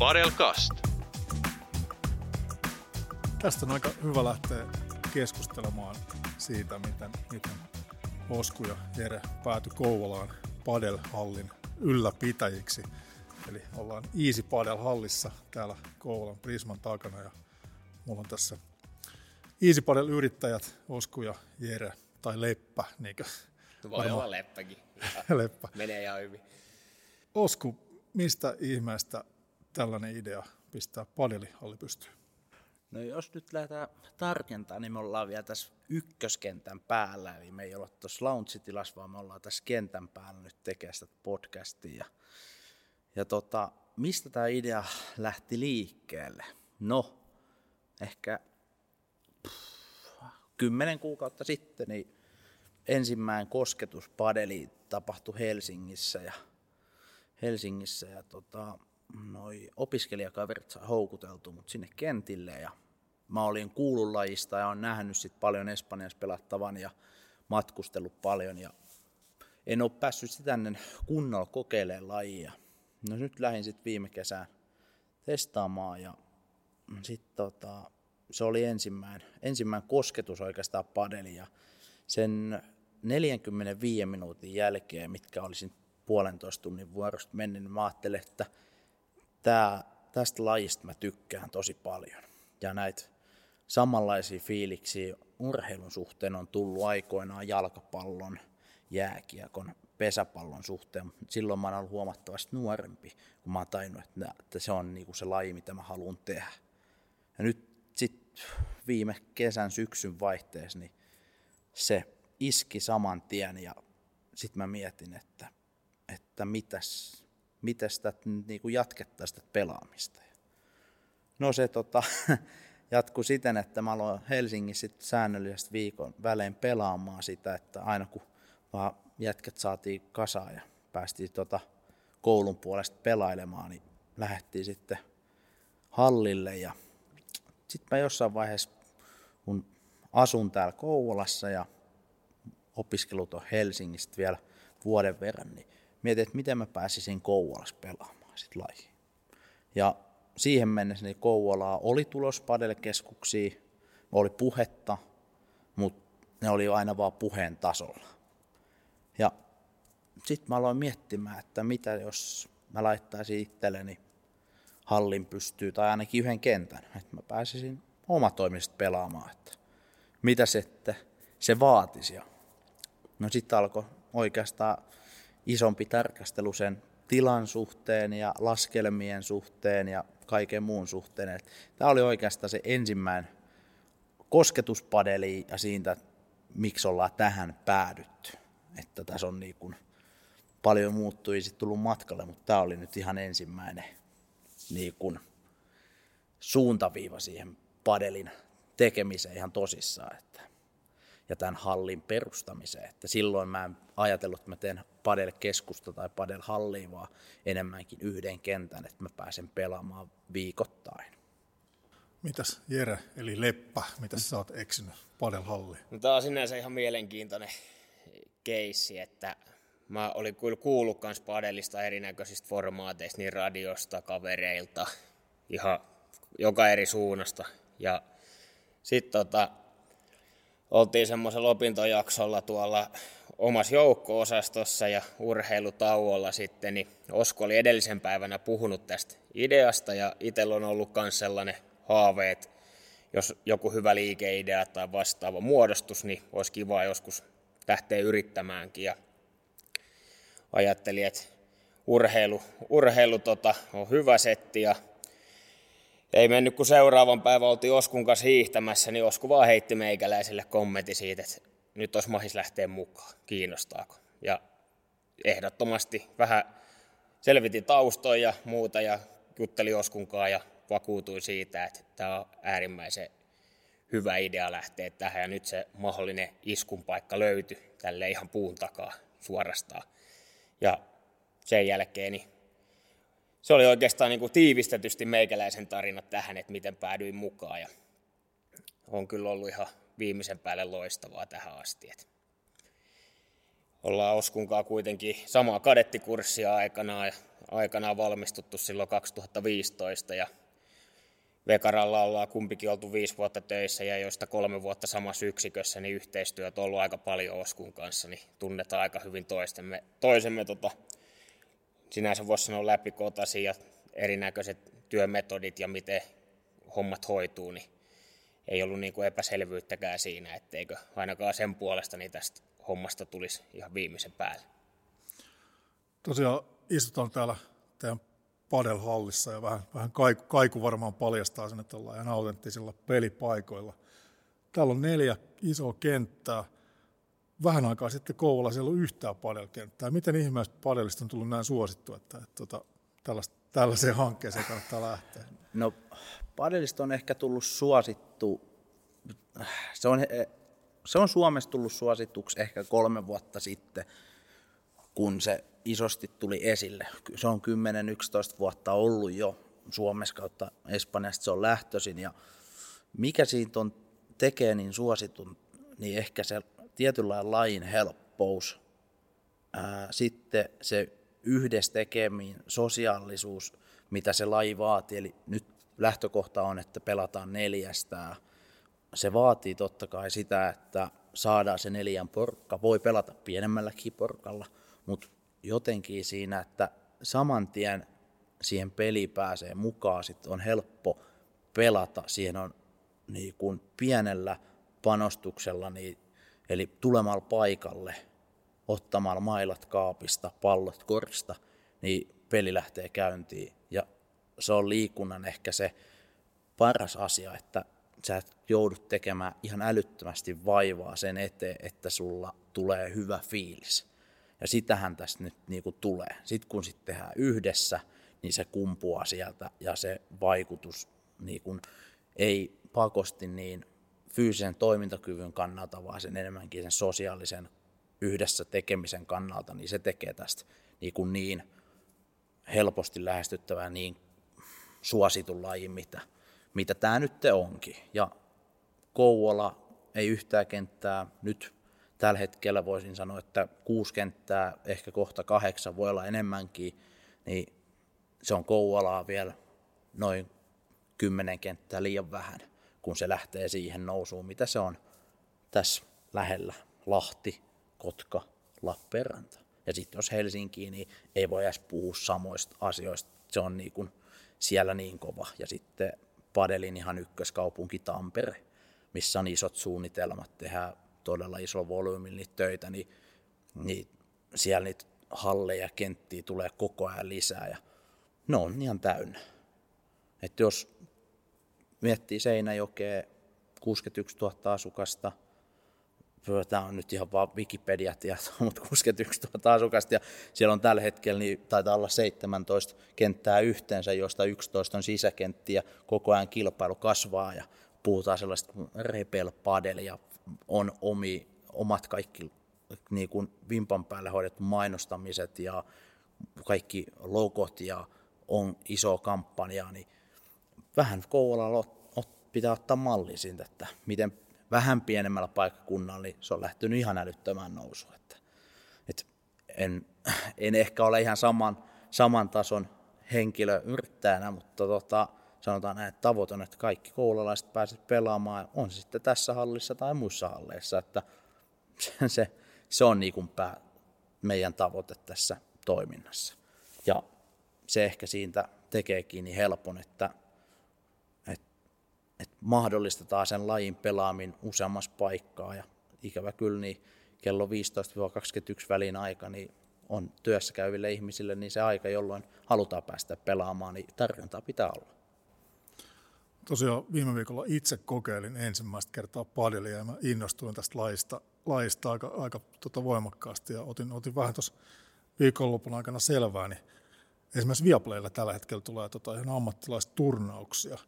Padelcast. Tästä on aika hyvä lähteä keskustelemaan siitä, miten, miten Osku ja Jere päätyi Kouvolaan Padelhallin ylläpitäjiksi. Eli ollaan Easy Padel Hallissa täällä Kouvolan Prisman takana ja mulla on tässä Easy Padel yrittäjät Osku ja Jere tai Leppä, niinkö? Voi Varma. olla Leppäkin. Leppä. Menee ihan hyvin. Osku, mistä ihmeestä tällainen idea pistää padelihalli pystyyn? No jos nyt lähdetään tarkentamaan, niin me ollaan vielä tässä ykköskentän päällä, eli me ei olla tuossa lounge-tilassa, vaan me ollaan tässä kentän päällä nyt tekemään sitä podcastia. Ja, ja tota, mistä tämä idea lähti liikkeelle? No, ehkä pff, kymmenen kuukautta sitten niin ensimmäinen kosketus padeli tapahtui Helsingissä ja Helsingissä ja tota, noi opiskelijakaverit saa houkuteltu mut sinne kentille ja mä olin kuullut lajista ja on nähnyt sit paljon Espanjassa pelattavan ja matkustellut paljon ja en ole päässyt sitä tänne kunnolla kokeilemaan lajia. No nyt lähdin sitten viime kesään testaamaan ja sitten tota, se oli ensimmäinen, ensimmäinen kosketus oikeastaan padeli ja sen 45 minuutin jälkeen, mitkä olisin puolentoista tunnin vuorosta mennyt, niin mä ajattelin, että tää, tästä lajista mä tykkään tosi paljon. Ja näitä samanlaisia fiiliksiä urheilun suhteen on tullut aikoinaan jalkapallon, jääkiekon, pesäpallon suhteen. Silloin mä oon ollut huomattavasti nuorempi, kun mä oon tainnut, että se on niinku se laji, mitä mä haluan tehdä. Ja nyt sit viime kesän, syksyn vaihteessa, niin se iski saman tien ja sitten mä mietin, että, että mitäs, mitäs tätä niin kuin jatkettaisiin tätä pelaamista. No se tota, jatkui siten, että mä aloin Helsingissä sit säännöllisesti viikon välein pelaamaan sitä, että aina kun vaan jätket saatiin kasaan ja päästiin tota koulun puolesta pelailemaan, niin lähdettiin sitten hallille ja sitten mä jossain vaiheessa, kun asun täällä Kouvolassa ja opiskelut on Helsingistä vielä vuoden verran, niin mietin, että miten mä pääsisin Kouvolassa pelaamaan sit lajiin. Ja siihen mennessä niin Kouvolaa oli tulos padelkeskuksia, oli puhetta, mutta ne oli aina vaan puheen tasolla. Ja sitten mä aloin miettimään, että mitä jos mä laittaisin itselleni hallin pystyy tai ainakin yhden kentän, että mä pääsisin omatoimisesti pelaamaan, että mitä se, että se vaatisi. No sitten alkoi oikeastaan isompi tarkastelu sen tilan suhteen ja laskelmien suhteen ja kaiken muun suhteen. Tämä oli oikeastaan se ensimmäinen kosketuspadeli ja siitä, miksi ollaan tähän päädytty. Että tässä on niin kuin paljon muuttui sitten tullut matkalle, mutta tämä oli nyt ihan ensimmäinen niin kuin suuntaviiva siihen padelin tekemiseen ihan tosissaan. Että, ja tämän hallin perustamiseen. Että silloin mä en ajatellut, että mä teen padel-keskusta tai padel-halliin, vaan enemmänkin yhden kentän, että mä pääsen pelaamaan viikoittain. Mitäs Jere, eli Leppä, mitä sä oot eksynyt padel-halliin? No, tämä on sinänsä ihan mielenkiintoinen keissi, että mä olin kyllä kuullut myös padelista erinäköisistä formaateista, niin radiosta, kavereilta, ihan joka eri suunnasta. Ja sitten tota, oltiin semmoisella opintojaksolla tuolla omassa joukko-osastossa ja urheilutauolla sitten, niin Osko oli edellisen päivänä puhunut tästä ideasta ja itsellä on ollut myös sellainen haave, että jos joku hyvä liikeidea tai vastaava muodostus, niin olisi kiva joskus lähteä yrittämäänkin. Ja ajattelin, että urheilu, urheilu tota, on hyvä setti ja ei mennyt kun seuraavan päivän oltiin Oskun kanssa hiihtämässä, niin Osku vaan heitti meikäläiselle kommentti siitä, että nyt olisi mahis lähteä mukaan, kiinnostaako. Ja ehdottomasti vähän selvitin taustoja ja muuta ja juttelin Oskunkaan ja vakuutuin siitä, että tämä on äärimmäisen hyvä idea lähteä tähän ja nyt se mahdollinen iskun paikka löytyi tälle ihan puun takaa suorastaan. Ja sen jälkeen niin se oli oikeastaan niin kuin tiivistetysti meikäläisen tarina tähän, että miten päädyin mukaan. Ja on kyllä ollut ihan viimeisen päälle loistavaa tähän asti. Että ollaan Oskunkaan kuitenkin samaa kadettikurssia aikanaan ja aikanaan valmistuttu silloin 2015 ja Vekaralla ollaan kumpikin oltu viisi vuotta töissä ja joista kolme vuotta samassa yksikössä, niin yhteistyöt on ollut aika paljon Oskun kanssa, niin tunnetaan aika hyvin toistemme, toisemme tota, sinänsä voisi sanoa läpikotaisin ja erinäköiset työmetodit ja miten hommat hoituu, niin ei ollut niin kuin epäselvyyttäkään siinä, etteikö ainakaan sen puolesta niin tästä hommasta tulisi ihan viimeisen päälle. Tosiaan istutaan täällä teidän padelhallissa ja vähän, vähän kaiku, kaiku varmaan paljastaa sen, että ollaan ihan autenttisilla pelipaikoilla. Täällä on neljä isoa kenttää. Vähän aikaa sitten Kouvola siellä on yhtään padelkenttää. Miten ihmeessä padelista on tullut näin suosittu, että, että, että tota, tällaiseen hankkeeseen kannattaa lähteä? No padelista on ehkä tullut suosittu, se on, se on Suomessa tullut suosituksi ehkä kolme vuotta sitten, kun se isosti tuli esille. Se on 10-11 vuotta ollut jo Suomessa kautta Espanjasta se on lähtöisin ja mikä siitä on tekee niin suositun, niin ehkä se tietynlainen lain helppous, ää, sitten se yhdessä tekemiin sosiaalisuus, mitä se laji vaatii, eli nyt lähtökohta on, että pelataan neljästään. Se vaatii totta kai sitä, että saadaan se neljän porkka. Voi pelata pienemmälläkin porkalla, mutta jotenkin siinä, että saman tien siihen peli pääsee mukaan, sitten on helppo pelata. Siihen on niin kuin pienellä panostuksella, niin, eli tulemalla paikalle, ottamalla mailat kaapista, pallot korista, niin peli lähtee käyntiin. Ja se on liikunnan ehkä se paras asia, että sä et joudut tekemään ihan älyttömästi vaivaa sen eteen, että sulla tulee hyvä fiilis. Ja sitähän tästä nyt niin kuin tulee. Sitten kun sitten tehdään yhdessä, niin se kumpuaa sieltä ja se vaikutus niin kuin ei pakosti niin fyysisen toimintakyvyn kannalta, vaan sen enemmänkin sen sosiaalisen yhdessä tekemisen kannalta, niin se tekee tästä niin, kuin niin helposti lähestyttävää niin suositun lajin, mitä, mitä tämä nyt onkin. Ja Kouvola ei yhtään kenttää, nyt tällä hetkellä voisin sanoa, että kuusi kenttää, ehkä kohta kahdeksan, voi olla enemmänkin, niin se on Kouvolaa vielä noin kymmenen kenttää liian vähän, kun se lähtee siihen nousuun, mitä se on tässä lähellä. Lahti, Kotka, Lappeenranta. Ja sitten jos Helsinkiin, niin ei voi edes puhua samoista asioista. Se on niin kuin siellä niin kova. Ja sitten Padelin ihan ykköskaupunki Tampere, missä on isot suunnitelmat tehdä todella iso volyymi niitä töitä, niin, niin siellä niitä halleja, kenttiä tulee koko ajan lisää ja ne on ihan täynnä. Että jos miettii Seinäjokea, 61 000 asukasta, tämä on nyt ihan vaan Wikipedia-tieto, mutta 61 000 asukasta. Ja siellä on tällä hetkellä, niin taitaa olla 17 kenttää yhteensä, joista 11 on sisäkenttiä, koko ajan kilpailu kasvaa ja puhutaan sellaista Rebel Padel ja on omi, omat kaikki niin kuin vimpan päälle hoidettu mainostamiset ja kaikki logot ja on iso kampanja, niin vähän Kouvolalla pitää ottaa malli siitä, että miten vähän pienemmällä paikkakunnalla, niin se on lähtenyt ihan älyttömään nousuun. Että, että en, en, ehkä ole ihan saman, saman tason henkilö yrittäjänä, mutta tota, sanotaan näin, että tavoite on, että kaikki koululaiset pääsevät pelaamaan, on se sitten tässä hallissa tai muissa halleissa, että se, se, on niin kuin pää, meidän tavoite tässä toiminnassa. Ja se ehkä siitä tekeekin niin helpon, että, että mahdollistetaan sen lajin pelaaminen useammassa paikkaa ja ikävä kyllä niin kello 15-21 välin aika niin on työssä käyville ihmisille niin se aika, jolloin halutaan päästä pelaamaan, niin tarjontaa pitää olla tosiaan viime viikolla itse kokeilin ensimmäistä kertaa padelia ja mä innostuin tästä lajista, lajista aika, aika tota voimakkaasti ja otin, otin vähän tuossa viikonlopun aikana selvää, niin esimerkiksi Viaplaylla tällä hetkellä tulee tota ihan ammattilaisturnauksia.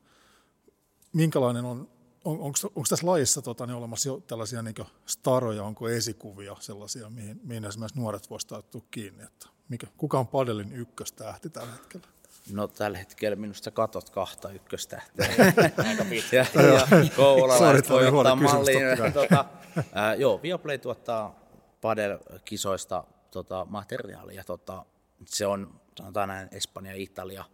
Minkälainen on, on onko, onko tässä lajissa tota, niin olemassa jo tällaisia niin staroja, onko esikuvia sellaisia, mihin, mihin esimerkiksi nuoret voisivat tarttua kiinni, että mikä, kuka on padelin ykköstähti tällä hetkellä? No tällä hetkellä minusta katot kahta ykköstähteä. Aika pitkä. ja, ja kouvolalaiset voi ottaa malliin. tota, ää, joo, Viaplay tuottaa Padel-kisoista tota, materiaalia. Tota, se on, sanotaan näin, Espanja ja Italia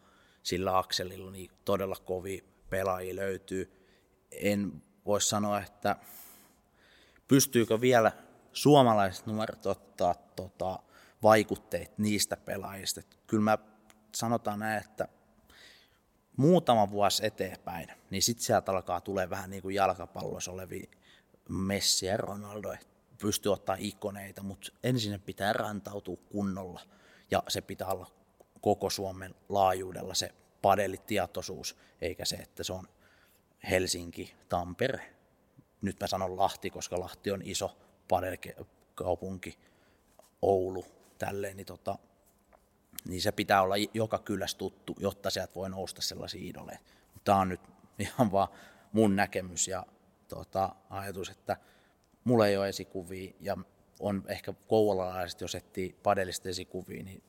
sillä akselilla, niin todella kovi pelaajia löytyy. En voi sanoa, että pystyykö vielä suomalaiset nuoret ottaa tota, vaikutteet niistä pelaajista. Kyllä mä sanotaan näin, että muutama vuosi eteenpäin, niin sitten sieltä alkaa tulee vähän niin kuin jalkapallossa olevia Messi ja Ronaldo, pystyy ottaa ikoneita, mutta ensin pitää rantautua kunnolla ja se pitää olla koko Suomen laajuudella se padelitietoisuus, eikä se, että se on Helsinki, Tampere. Nyt mä sanon Lahti, koska Lahti on iso padelkaupunki, Oulu, tälleen, niin, tota, niin se pitää olla joka kylässä tuttu, jotta sieltä voi nousta sellaisia idoleja. Tämä on nyt ihan vaan mun näkemys ja tota, ajatus, että mulla ei ole esikuvia ja on ehkä kouvolalaiset, jos etsii padellista esikuvia, niin,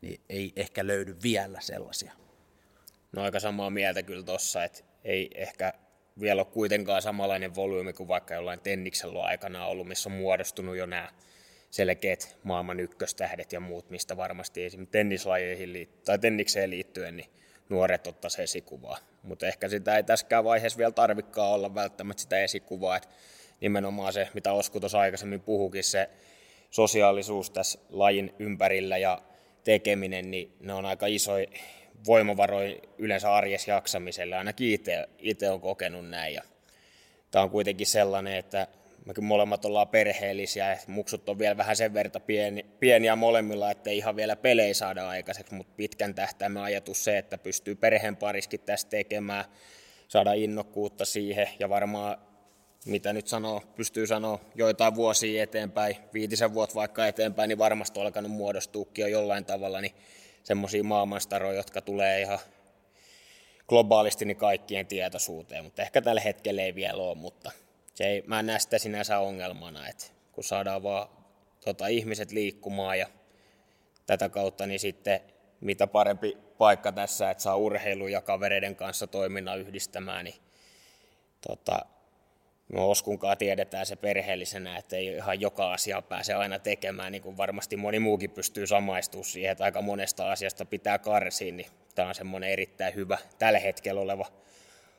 niin ei ehkä löydy vielä sellaisia. No aika samaa mieltä kyllä tossa, että ei ehkä vielä ole kuitenkaan samanlainen volyymi kuin vaikka jollain Tenniksellä aikana ollut, missä on muodostunut jo nämä selkeät maailman ykköstähdet ja muut, mistä varmasti esimerkiksi tennislajeihin tai tennikseen liittyen, niin nuoret ottaisi esikuvaa. Mutta ehkä sitä ei tässäkään vaiheessa vielä tarvikaan olla välttämättä sitä esikuvaa, että nimenomaan se, mitä Osku tuossa aikaisemmin puhukin, se sosiaalisuus tässä lajin ympärillä ja tekeminen, niin ne on aika isoja voimavaroja yleensä arjessa jaksamiselle. Ainakin itse olen kokenut näin. Ja tämä on kuitenkin sellainen, että mekin molemmat ollaan perheellisiä, ja muksut on vielä vähän sen verran pieni, pieniä molemmilla, että ei ihan vielä pelejä saada aikaiseksi, mutta pitkän tähtäimen ajatus se, että pystyy perheen pariskin tästä tekemään, saada innokkuutta siihen, ja varmaan mitä nyt sanoo, pystyy sanoa joitain vuosia eteenpäin, viitisen vuotta vaikka eteenpäin, niin varmasti on alkanut muodostuukin jo jollain tavalla, niin semmoisia maailmanstaroja, jotka tulee ihan globaalisti niin kaikkien tietoisuuteen, mutta ehkä tällä hetkellä ei vielä ole, mutta se ei, mä en näe sitä sinänsä ongelmana, että kun saadaan vaan tota, ihmiset liikkumaan ja tätä kautta, niin sitten mitä parempi paikka tässä, että saa urheilu ja kavereiden kanssa toiminnan yhdistämään, niin tota, me Oskunkaan tiedetään se perheellisenä, että ei ihan joka asia pääse aina tekemään, niin kuin varmasti moni muukin pystyy samaistumaan siihen, että aika monesta asiasta pitää karsia, niin tämä on semmoinen erittäin hyvä tällä hetkellä oleva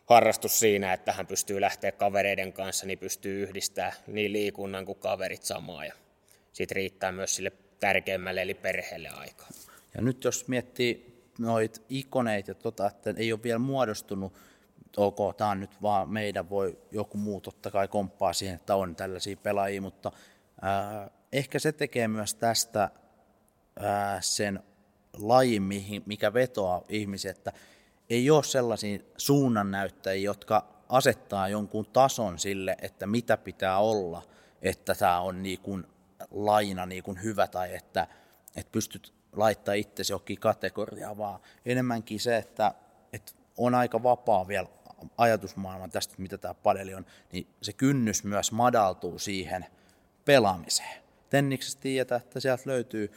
harrastus siinä, että hän pystyy lähteä kavereiden kanssa, niin pystyy yhdistämään niin liikunnan kuin kaverit samaa ja siitä riittää myös sille tärkeimmälle eli perheelle aikaa. Ja nyt jos miettii noita ikoneita, tota, että ei ole vielä muodostunut ok, tämä on nyt vaan meidän, voi joku muu totta kai komppaa siihen, että on tällaisia pelaajia, mutta ää, ehkä se tekee myös tästä ää, sen lajin, mihin, mikä vetoaa ihmisiä, että ei ole sellaisia suunnannäyttäjiä, jotka asettaa jonkun tason sille, että mitä pitää olla, että tämä on niin kuin laina niin kuin hyvä tai että, että pystyt laittaa itsesi jokin kategoriaan, vaan enemmänkin se, että, että on aika vapaa vielä ajatusmaailma tästä, mitä tämä padeli on, niin se kynnys myös madaltuu siihen pelaamiseen. Tenniksessä tiedetään, että sieltä löytyy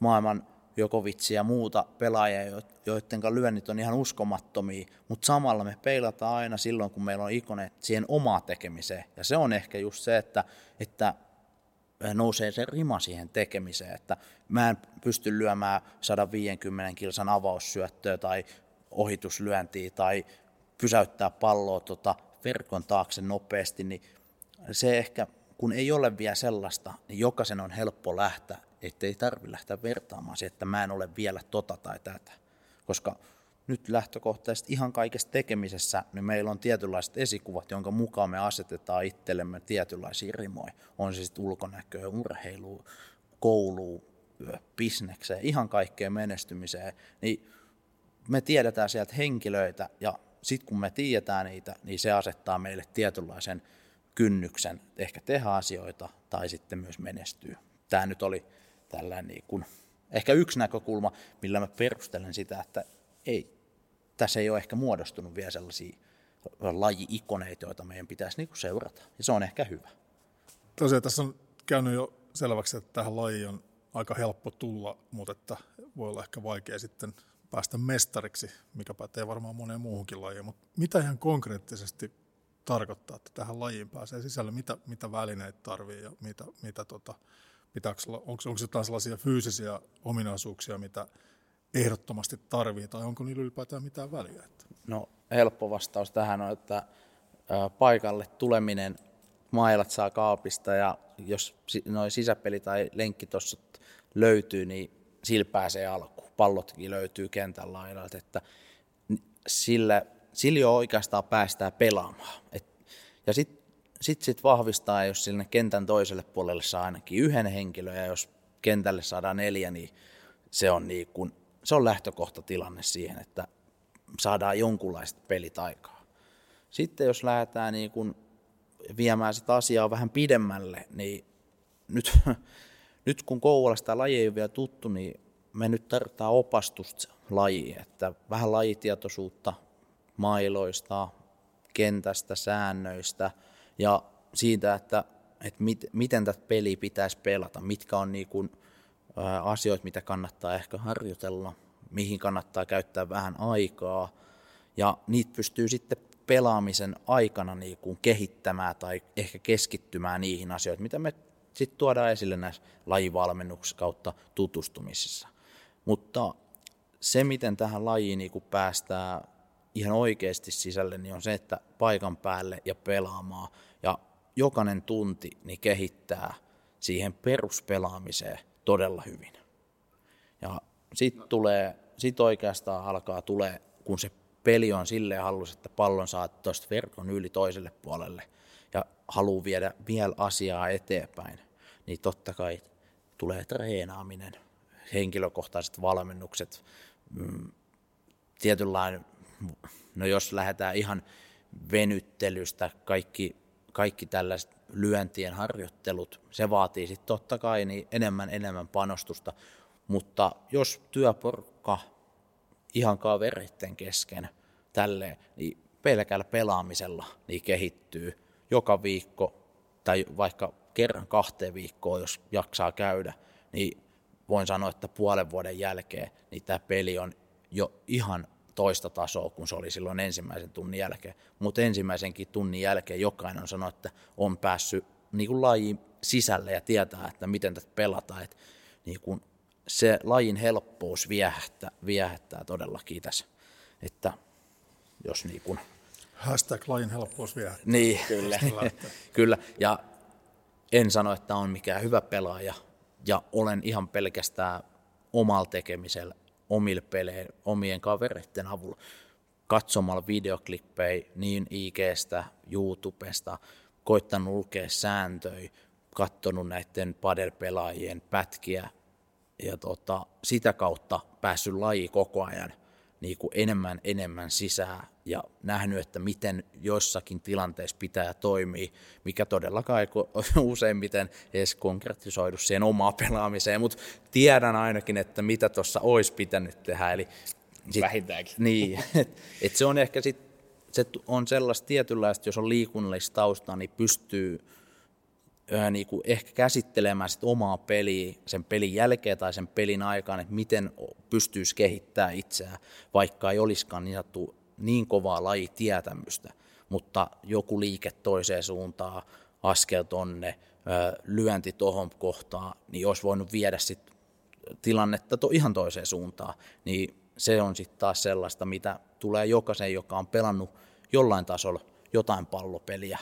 maailman Jokovitsia ja muuta pelaajia, joiden lyönnit on ihan uskomattomia, mutta samalla me peilataan aina silloin, kun meillä on ikone siihen omaa tekemiseen. Ja se on ehkä just se, että, että nousee se rima siihen tekemiseen, että mä en pysty lyömään 150 kilsan avaussyöttöä tai ohituslyöntiä tai pysäyttää palloa tota verkon taakse nopeasti, niin se ehkä, kun ei ole vielä sellaista, niin jokaisen on helppo lähteä, ettei tarvitse lähteä vertaamaan siihen, että mä en ole vielä tota tai tätä. Koska nyt lähtökohtaisesti ihan kaikessa tekemisessä, niin meillä on tietynlaiset esikuvat, jonka mukaan me asetetaan itsellemme tietynlaisia rimoja. On se sitten ulkonäköä, urheilu, koulu, bisnekseen, ihan kaikkeen menestymiseen. Niin me tiedetään sieltä henkilöitä ja sitten kun me tiedetään niitä, niin se asettaa meille tietynlaisen kynnyksen ehkä tehdä asioita tai sitten myös menestyä. Tämä nyt oli tällainen niin kuin, ehkä yksi näkökulma, millä mä perustelen sitä, että ei, tässä ei ole ehkä muodostunut vielä sellaisia laji-ikoneita, joita meidän pitäisi niin kuin seurata. Ja se on ehkä hyvä. Tosiaan tässä on käynyt jo selväksi, että tähän lajiin on aika helppo tulla, mutta että voi olla ehkä vaikea sitten päästä mestariksi, mikä pätee varmaan moneen muuhunkin lajiin, mutta mitä ihan konkreettisesti tarkoittaa, että tähän lajiin pääsee sisälle, mitä, mitä välineitä tarvii ja mitä, mitä tota, onko, onko jotain sellaisia fyysisiä ominaisuuksia, mitä ehdottomasti tarvii, tai onko niillä ylipäätään mitään väliä? Että? No helppo vastaus tähän on, että paikalle tuleminen, mailat saa kaapista ja jos noin sisäpeli tai lenkki tuossa löytyy, niin sillä pääsee alkuun. Pallotkin löytyy kentän laidalta, että sillä, sillä jo oikeastaan päästään pelaamaan. Et, ja sitten sit, sit vahvistaa, jos sinne kentän toiselle puolelle saa ainakin yhden henkilön, ja jos kentälle saadaan neljä, niin se on, niin kun, se on lähtökohtatilanne siihen, että saadaan jonkunlaista pelitaikaa. Sitten jos lähdetään niin kun viemään sitä asiaa vähän pidemmälle, niin nyt, nyt kun Kouvolasta laji ei ole vielä tuttu, niin me nyt tarvitaan opastusta lajiin, että vähän lajitietoisuutta mailoista, kentästä, säännöistä ja siitä, että, että mit, miten tätä peliä pitäisi pelata, mitkä on niin kuin, ä, asioita, mitä kannattaa ehkä harjoitella, mihin kannattaa käyttää vähän aikaa ja niitä pystyy sitten pelaamisen aikana niin kuin kehittämään tai ehkä keskittymään niihin asioihin, mitä me sitten tuodaan esille näissä lajivalmennuksissa kautta tutustumisissa. Mutta se, miten tähän lajiin niin päästään ihan oikeasti sisälle, niin on se, että paikan päälle ja pelaamaan. Ja jokainen tunti niin kehittää siihen peruspelaamiseen todella hyvin. Ja sitten tulee, sit oikeastaan alkaa tulee, kun se peli on silleen hallus, että pallon saa tuosta verkon yli toiselle puolelle ja haluaa viedä vielä asiaa eteenpäin, niin totta kai tulee treenaaminen, henkilökohtaiset valmennukset, mm, tietynlainen, no jos lähdetään ihan venyttelystä, kaikki, kaikki tällaiset lyöntien harjoittelut, se vaatii sitten totta kai niin enemmän enemmän panostusta, mutta jos työporukka ihan kavereiden kesken tälleen, niin pelkällä pelaamisella niin kehittyy joka viikko tai vaikka kerran kahteen viikkoon, jos jaksaa käydä, niin voin sanoa, että puolen vuoden jälkeen niin tämä peli on jo ihan toista tasoa kuin se oli silloin ensimmäisen tunnin jälkeen. Mutta ensimmäisenkin tunnin jälkeen jokainen on sanonut, että on päässyt niin kuin lajin sisälle ja tietää, että miten tätä pelataan. Et niin kuin se lajin helppous viehättää, viehättää todellakin tässä. Että jos niin kuin... Hashtag lajin helppous viehättää. Niin, kyllä. kyllä. Ja en sano, että on mikään hyvä pelaaja, ja olen ihan pelkästään omalla tekemisellä, omille peleillä, omien kavereiden avulla, katsomalla videoklippejä niin IGstä, YouTubesta, koittanut lukea sääntöjä, katsonut näiden padelpelaajien pätkiä ja tota, sitä kautta päässyt laji koko ajan niin kuin enemmän enemmän sisään ja nähnyt, että miten jossakin tilanteessa pitää toimia, mikä todellakaan ei useimmiten edes konkretisoidu siihen omaan pelaamiseen, mutta tiedän ainakin, että mitä tuossa olisi pitänyt tehdä. Eli sit, Vähintäänkin. Niin, että et se on ehkä sit, se on sellaista tietynlaista, jos on liikunnallista taustaa, niin pystyy niin kuin ehkä käsittelemään sit omaa peliä sen pelin jälkeen tai sen pelin aikaan, että miten pystyisi kehittämään itseään, vaikka ei olisikaan niin, sattu, niin kovaa lajitietämystä, mutta joku liike toiseen suuntaan, askel tonne, lyönti tuohon kohtaan, niin olisi voinut viedä sit tilannetta to, ihan toiseen suuntaan, niin se on sitten taas sellaista, mitä tulee jokaisen, joka on pelannut jollain tasolla jotain pallopeliä,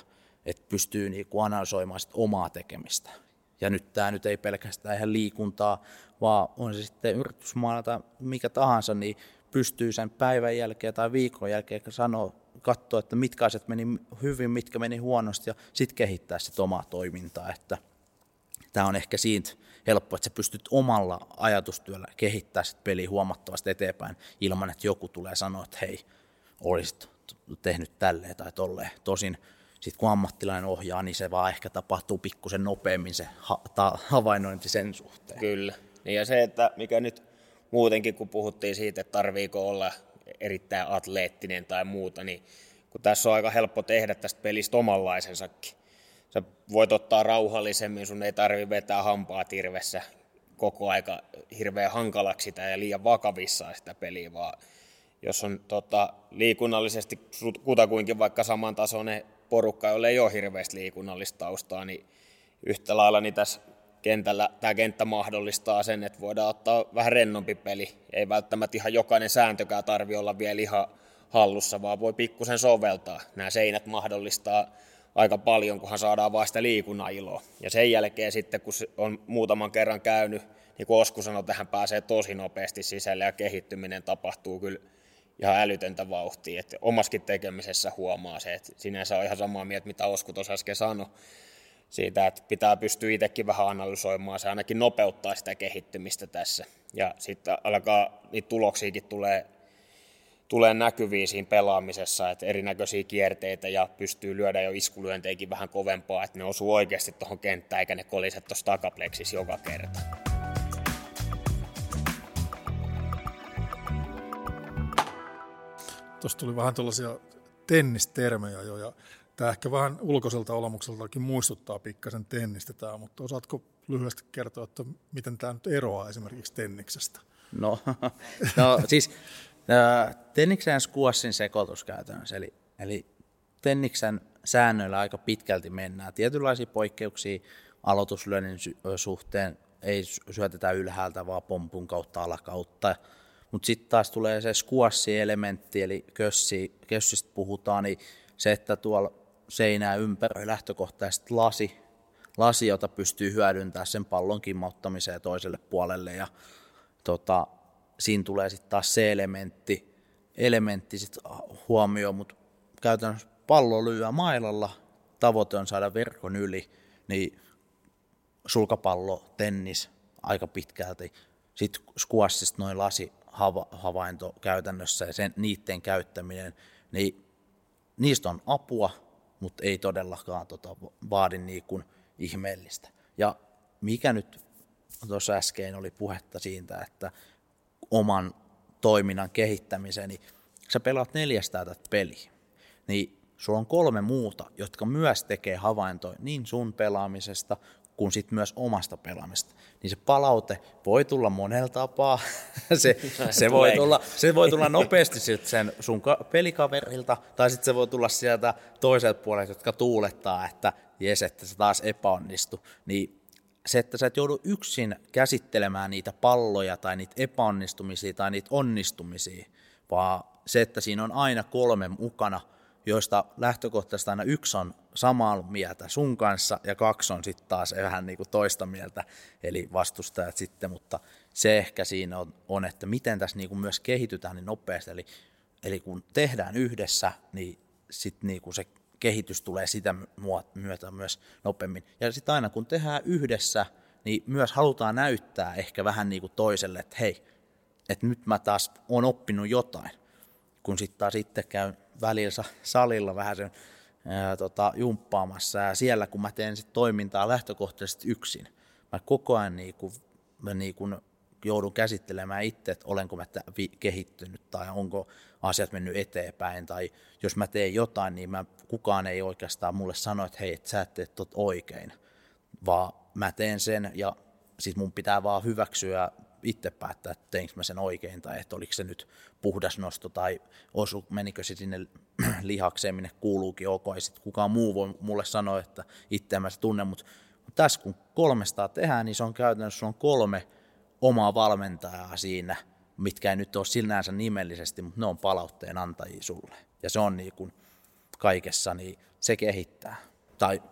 että pystyy niinku analysoimaan sit omaa tekemistä. Ja nyt tämä nyt ei pelkästään ihan liikuntaa, vaan on se sitten yritysmaana tai mikä tahansa, niin pystyy sen päivän jälkeen tai viikon jälkeen sanoa, katsoa, että mitkä asiat meni hyvin, mitkä meni huonosti ja sitten kehittää sitä omaa toimintaa. Että tämä on ehkä siitä helppo, että sä pystyt omalla ajatustyöllä kehittämään sitä peliä huomattavasti eteenpäin ilman, että joku tulee sanoa, että hei, olisit tehnyt tälleen tai tolleen. Tosin sitten kun ammattilainen ohjaa, niin se vaan ehkä tapahtuu pikkusen nopeammin se ha- ta- havainnointi sen suhteen. Kyllä. Niin ja se, että mikä nyt muutenkin, kun puhuttiin siitä, että tarviiko olla erittäin atleettinen tai muuta, niin kun tässä on aika helppo tehdä tästä pelistä omanlaisensakin. Sä voit ottaa rauhallisemmin, sun ei tarvi vetää hampaa tirvessä koko aika hirveän hankalaksi sitä ja liian vakavissaan sitä peliä, vaan jos on tota, liikunnallisesti kutakuinkin vaikka samantasoinen porukka, jolle ei ole hirveästi liikunnallista taustaa, niin yhtä lailla niin tässä kentällä tämä kenttä mahdollistaa sen, että voidaan ottaa vähän rennompi peli. Ei välttämättä ihan jokainen sääntökään tarvi olla vielä ihan hallussa, vaan voi pikkusen soveltaa. Nämä seinät mahdollistaa aika paljon, kunhan saadaan vain sitä liikunnan iloa. Ja sen jälkeen sitten, kun on muutaman kerran käynyt, niin kuin Osku sanoi, tähän pääsee tosi nopeasti sisälle ja kehittyminen tapahtuu kyllä ihan älytöntä vauhtia. Että omaskin tekemisessä huomaa se, että sinänsä on ihan samaa mieltä, mitä Osku tuossa äsken sanoi siitä, että pitää pystyä itsekin vähän analysoimaan, se ainakin nopeuttaa sitä kehittymistä tässä. Ja sitten alkaa, niitä tuloksiakin tulee, tulee näkyviin siinä pelaamisessa, että erinäköisiä kierteitä ja pystyy lyödä jo iskulyönteikin vähän kovempaa, että ne osuu oikeasti tuohon kenttään eikä ne koliset tuossa takapleksissä joka kerta. Tuossa tuli vähän tuollaisia tennistermejä jo, ja tämä ehkä vähän ulkoiselta olemukseltakin muistuttaa pikkasen tennistä tämä, mutta osaatko lyhyesti kertoa, että miten tämä nyt eroaa esimerkiksi tenniksestä? No, no siis tenniksen squashin sekoitus käytännössä, eli, eli tenniksen säännöillä aika pitkälti mennään. Tietynlaisia poikkeuksia aloituslyönnin suhteen ei syötetä ylhäältä, vaan pompun kautta alakautta. Mutta sitten taas tulee se squashi-elementti, eli kössi, kössistä puhutaan, niin se, että tuolla seinää ympäröi lähtökohtaisesti lasi, lasi, jota pystyy hyödyntämään sen pallon kimmauttamiseen toiselle puolelle. Ja tota, siinä tulee sitten taas se elementti, elementti sit huomioon, mutta käytännössä pallo lyö mailalla, tavoite on saada verkon yli, niin sulkapallo, tennis aika pitkälti. Sitten squashista noin lasi havainto käytännössä ja sen, niiden käyttäminen, niin niistä on apua, mutta ei todellakaan tota, vaadi niin kuin ihmeellistä. Ja mikä nyt tuossa äsken oli puhetta siitä, että oman toiminnan kehittämiseen, niin sä pelaat neljästä tätä peliä, niin sulla on kolme muuta, jotka myös tekee havaintoja niin sun pelaamisesta kuin sit myös omasta pelaamista. Niin se palaute voi tulla monella tapaa. se, se, voi tulla, se voi tulla nopeasti sit sen sun pelikaverilta, tai sitten se voi tulla sieltä toiselta puolelta, jotka tuulettaa, että jes, että se taas epäonnistu. Niin se, että sä et joudu yksin käsittelemään niitä palloja tai niitä epäonnistumisia tai niitä onnistumisia, vaan se, että siinä on aina kolme mukana – joista lähtökohtaisesti aina yksi on samaa mieltä sun kanssa ja kaksi on sitten taas vähän niin kuin toista mieltä, eli vastustajat sitten, mutta se ehkä siinä on, on että miten tässä niin kuin myös kehitytään niin nopeasti, eli, eli kun tehdään yhdessä, niin sitten niin kuin se kehitys tulee sitä myötä myös nopeammin. Ja sitten aina kun tehdään yhdessä, niin myös halutaan näyttää ehkä vähän niin kuin toiselle, että hei, että nyt mä taas on oppinut jotain, kun sitten taas itse käyn välillä salilla vähän sen ää, tota, jumppaamassa ja siellä kun mä teen sit toimintaa lähtökohtaisesti yksin, mä koko ajan niin kuin, mä niin kuin joudun käsittelemään itse, että olenko mä kehittynyt tai onko asiat mennyt eteenpäin tai jos mä teen jotain, niin mä, kukaan ei oikeastaan mulle sano, että hei, et sä et tot oikein, vaan mä teen sen ja sit mun pitää vaan hyväksyä itse päättää, että teinkö mä sen oikein tai että oliko se nyt puhdas nosto tai osu, menikö se sinne lihakseen, minne kuuluukin ok, ja sitten kukaan muu voi mulle sanoa, että itse mä se tunne, mutta tässä kun kolmesta tehdään, niin se on käytännössä on kolme omaa valmentajaa siinä, mitkä ei nyt ole sinänsä nimellisesti, mutta ne on palautteen antajia sulle. Ja se on niin kuin kaikessa, niin se kehittää. Tai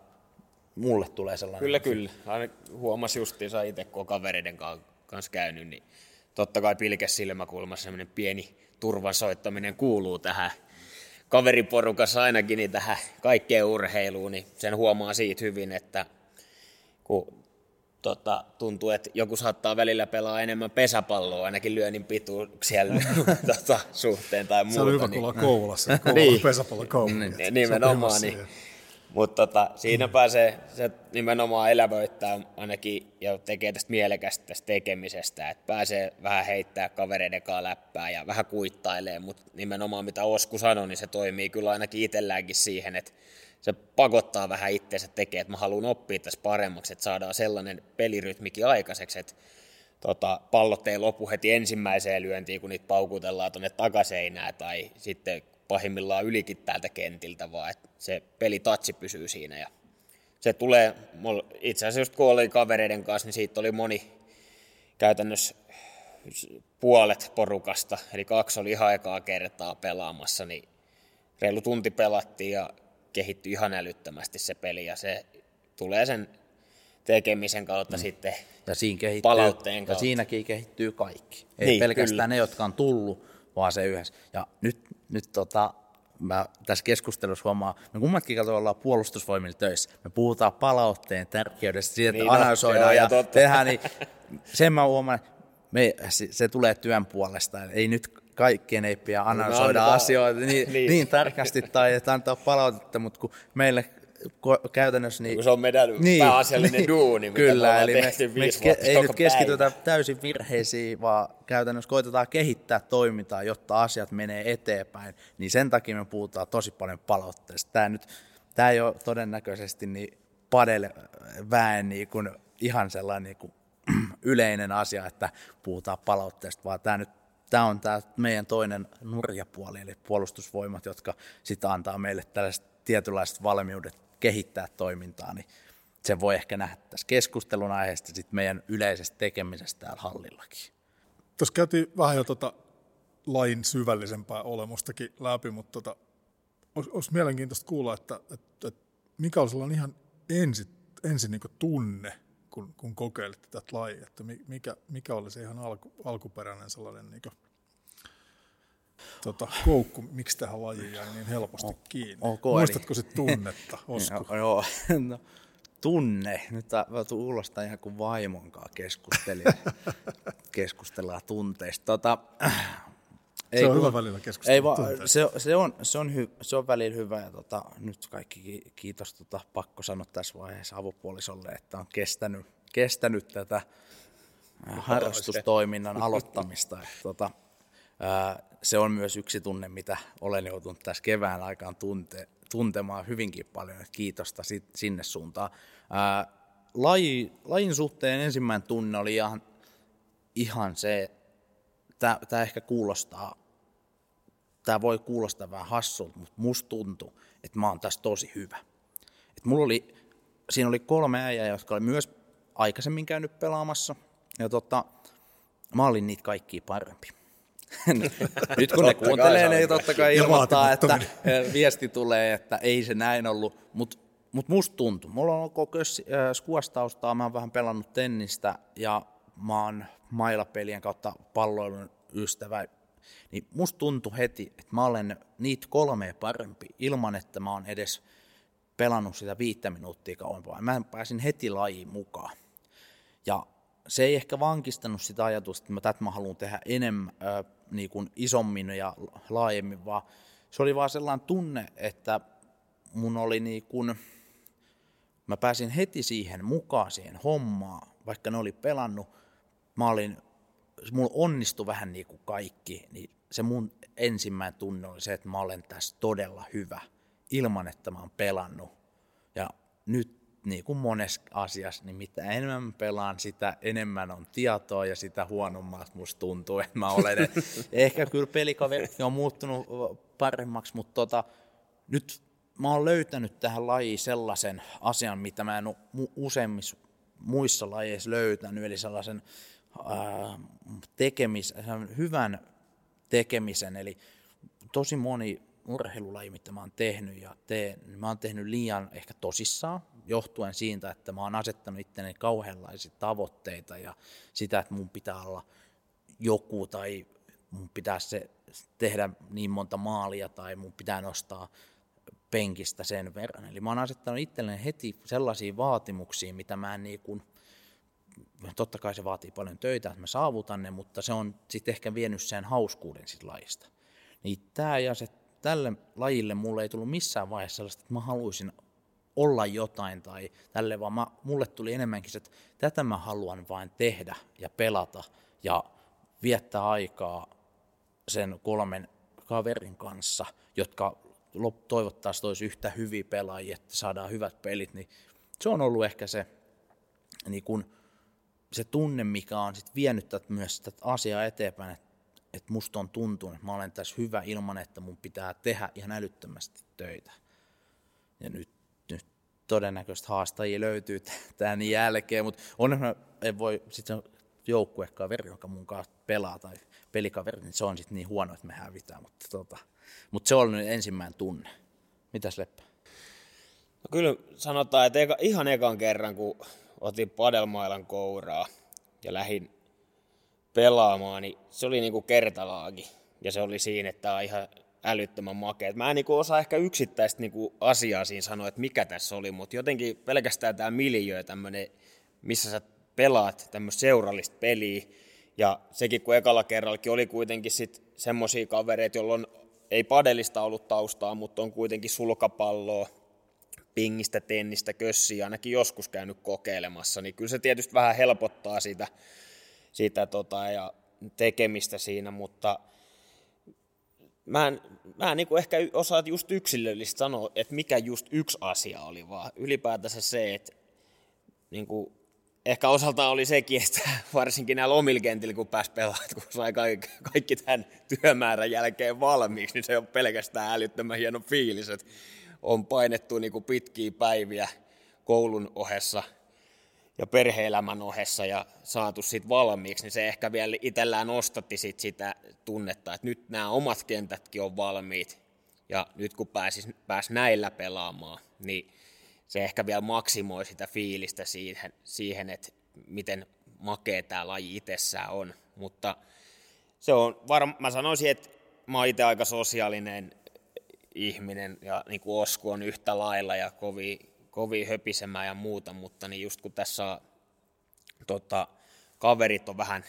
mulle tulee sellainen. Kyllä, kyllä. Aina huomasi justiinsa itse, kun kavereiden kanssa käynyt, niin totta kai pilkes silmäkulmassa semmoinen pieni turvan soittaminen kuuluu tähän kaveriporukassa ainakin niin tähän kaikkeen urheiluun, niin sen huomaa siitä hyvin, että kun tota, tuntuu, että joku saattaa välillä pelaa enemmän pesäpalloa, ainakin lyönnin pituuksia tota, suhteen tai muuta. Se on hyvä, niin... kun ollaan Kouvolassa, Kouvola niin. pesäpallo Kouvolassa. Nimenomaan, niin mutta tota, siinä mm. pääsee se nimenomaan elävöittää ainakin ja tekee tästä mielekästä tästä tekemisestä, että pääsee vähän heittää kavereiden kanssa läppää ja vähän kuittailee, mutta nimenomaan mitä Osku sanoi, niin se toimii kyllä ainakin itselläänkin siihen, että se pakottaa vähän itseensä tekee, että mä haluan oppia tässä paremmaksi, että saadaan sellainen pelirytmikin aikaiseksi, että tota, pallot ei lopu heti ensimmäiseen lyöntiin, kun niitä paukutellaan tuonne takaseinään tai sitten pahimmillaan ylikin täältä kentiltä, vaan että se pelitatsi pysyy siinä ja se tulee, itse asiassa kun oli kavereiden kanssa, niin siitä oli moni käytännössä puolet porukasta, eli kaksi oli ihan ekaa kertaa pelaamassa, niin reilu tunti pelattiin ja kehittyi ihan älyttömästi se peli ja se tulee sen tekemisen kautta mm. sitten ja siinä kehittyy, palautteen kautta. Ja siinäkin kehittyy kaikki. Ei niin, pelkästään kyllä. ne, jotka on tullut, vaan se yhdessä. Ja nyt, nyt tota, mä tässä keskustelussa huomaan, me kummatkin katsotaan ollaan puolustusvoimilla töissä. Me puhutaan palautteen tärkeydestä, siitä, että niin, no, analysoidaan no, ja, ja tehdään, niin sen mä huomaan, me, se, se tulee työn puolesta. Ei nyt kaikkien ei pidä analysoida no, asioita niin, niin. niin tarkasti tai että antaa palautetta, mutta kun meille ko- käytännössä... Niin, se on meidän niin, pääasiallinen niin, duuni, mitä kyllä, me eli me, me ke- ei nyt keskitytä täysin virheisiin, vaan käytännössä koitetaan kehittää toimintaa, jotta asiat menee eteenpäin. Niin sen takia me puhutaan tosi paljon palautteesta. Tämä, nyt, tämä ei ole todennäköisesti niin padel väen niin kuin ihan sellainen niin kuin yleinen asia, että puhutaan palautteesta, vaan tämä nyt tämä on tämä meidän toinen nurjapuoli, eli puolustusvoimat, jotka sitten antaa meille tällaiset tietynlaiset valmiudet kehittää toimintaa, niin se voi ehkä nähdä tässä keskustelun aiheesta sitten meidän yleisestä tekemisestä täällä hallillakin. Tuossa käytiin vähän jo tuota lain syvällisempää olemustakin läpi, mutta tota, olisi, olisi mielenkiintoista kuulla, että, että, että mikä olisi sellainen ihan ensi, ensin niin tunne, kun, kun kokeilitte tätä lajia, että mikä, mikä oli se ihan alku, alkuperäinen sellainen niin tota, koukku, miksi tähän lajiin jäi niin helposti kiinni? Okay, Muistatko se tunnetta, Osku? joo, no, tunne. Nyt kuulostaa ihan kuin vaimonkaan keskustelin. keskustellaan tunteista. Tota, ei, se on kun, hyvä välillä keskustella ei, va, se, se, on, se, on hy, se on välillä hyvä ja tota, nyt kaikki kiitos tota, pakko sanoa tässä vaiheessa avopuolisolle, että on kestänyt, kestänyt tätä äh, harrastustoiminnan aloittamista. Et, tota, ää, se on myös yksi tunne, mitä olen joutunut tässä kevään aikaan tunte, tuntemaan hyvinkin paljon. Kiitosta sit, sinne suuntaan. Ää, laji, lajin suhteen ensimmäinen tunne oli ihan, ihan se, tämä ehkä kuulostaa, tämä voi kuulostaa vähän hassulta, mutta musta tuntuu, että mä oon tässä tosi hyvä. Et mulla oli, siinä oli kolme äijää, jotka oli myös aikaisemmin käynyt pelaamassa, ja tota, mä olin niitä kaikkia parempi. Nyt kun ne kuuntelee, ne totta kai ilmoittaa, että viesti tulee, että ei se näin ollut, mutta mut musta tuntuu. Mulla on koko skuastaustaa, mä oon vähän pelannut tennistä ja mä oon mailapelien kautta palloilun ystävä, niin musta tuntui heti, että mä olen niitä kolme parempi ilman, että mä oon edes pelannut sitä viittä minuuttia kauempaa. Mä pääsin heti lajiin mukaan. Ja se ei ehkä vankistanut sitä ajatusta, että mä, tätä mä haluan tehdä enemmän, äh, niin kuin isommin ja laajemmin, vaan se oli vaan sellainen tunne, että mun oli niin kuin, mä pääsin heti siihen mukaan siihen hommaan, vaikka ne oli pelannut, mä olin, mulla onnistui vähän niin kuin kaikki, niin se mun ensimmäinen tunne oli se, että mä olen tässä todella hyvä, ilman että mä oon pelannut. Ja nyt niin kuin monessa asiassa, niin mitä enemmän pelaan, sitä enemmän on tietoa ja sitä huonommalta musta tuntuu, että mä olen. Ehkä kyllä pelikaveri on muuttunut paremmaksi, mutta tota, nyt mä oon löytänyt tähän lajiin sellaisen asian, mitä mä en ole useimmissa muissa lajeissa löytänyt, eli sellaisen ää, tekemis, hyvän tekemisen, eli tosi moni urheilulaji, mitä mä oon tehnyt ja teen, niin mä oon tehnyt liian ehkä tosissaan, johtuen siitä, että mä oon asettanut itteni kauheanlaisia tavoitteita ja sitä, että mun pitää olla joku tai mun pitää se tehdä niin monta maalia tai mun pitää nostaa penkistä sen verran. Eli mä oon asettanut itselleni heti sellaisia vaatimuksia, mitä mä en niin kuin, totta kai se vaatii paljon töitä, että mä saavutan ne, mutta se on sitten ehkä vienyt sen hauskuuden siitä lajista. Niin tää ja se, tälle lajille mulle ei tullut missään vaiheessa sellaista, että mä haluaisin olla jotain tai tälle, vaan mä, mulle tuli enemmänkin se, että tätä mä haluan vain tehdä ja pelata ja viettää aikaa sen kolmen kaverin kanssa, jotka toivottavasti olisi yhtä hyviä pelaajia, että saadaan hyvät pelit, niin se on ollut ehkä se, niin kun, se tunne, mikä on sit vienyt tätä myös tätä asiaa eteenpäin, että, että musta on tuntunut, että mä olen tässä hyvä ilman, että mun pitää tehdä ihan älyttömästi töitä. Ja nyt todennäköisesti haastajia löytyy tämän jälkeen, mutta onneksi ei voi sitten joukkuekaveri, joka mun kanssa pelaa tai pelikaveri, niin se on sitten niin huono, että me hävitään, mutta, tota, mutta se on nyt ensimmäinen tunne. Mitäs Leppä? No kyllä sanotaan, että eka, ihan ekan kerran, kun otin padelmailan kouraa ja lähdin pelaamaan, niin se oli niinku kertalaagi. Ja se oli siinä, että tämä on ihan älyttömän makea. Mä en niinku osaa ehkä yksittäistä niinku asiaa siinä sanoa, että mikä tässä oli, mutta jotenkin pelkästään tämä miljö, tämmöinen, missä sä pelaat tämmöistä seurallista peliä, ja sekin kun ekalla kerrallakin oli kuitenkin sit semmoisia kavereita, jolloin ei padellista ollut taustaa, mutta on kuitenkin sulkapalloa, pingistä, tennistä, kössiä ainakin joskus käynyt kokeilemassa, niin kyllä se tietysti vähän helpottaa sitä, sitä tota, ja tekemistä siinä, mutta mä en, mä en niin ehkä osaa just yksilöllisesti sanoa, että mikä just yksi asia oli, vaan ylipäätänsä se, että niin kuin, ehkä osaltaan oli sekin, että varsinkin näillä omilla kentillä, kun pääsi pelaamaan, kun sai kaikki, kaikki tämän työmäärän jälkeen valmiiksi, niin se on pelkästään älyttömän hieno fiilis, että on painettu niin kuin pitkiä päiviä koulun ohessa ja perheelämän ohessa ja saatu sit valmiiksi, niin se ehkä vielä itsellään nostatti sit sitä tunnetta, että nyt nämä omat kentätkin on valmiit ja nyt kun pääsis, pääs näillä pelaamaan, niin se ehkä vielä maksimoi sitä fiilistä siihen, siihen että miten makea tämä laji itsessään on. Mutta se on varma, mä sanoisin, että mä oon itse aika sosiaalinen ihminen ja niin kuin Osku on yhtä lailla ja kovin, kovin höpisemään ja muuta, mutta niin just kun tässä tota, kaverit on vähän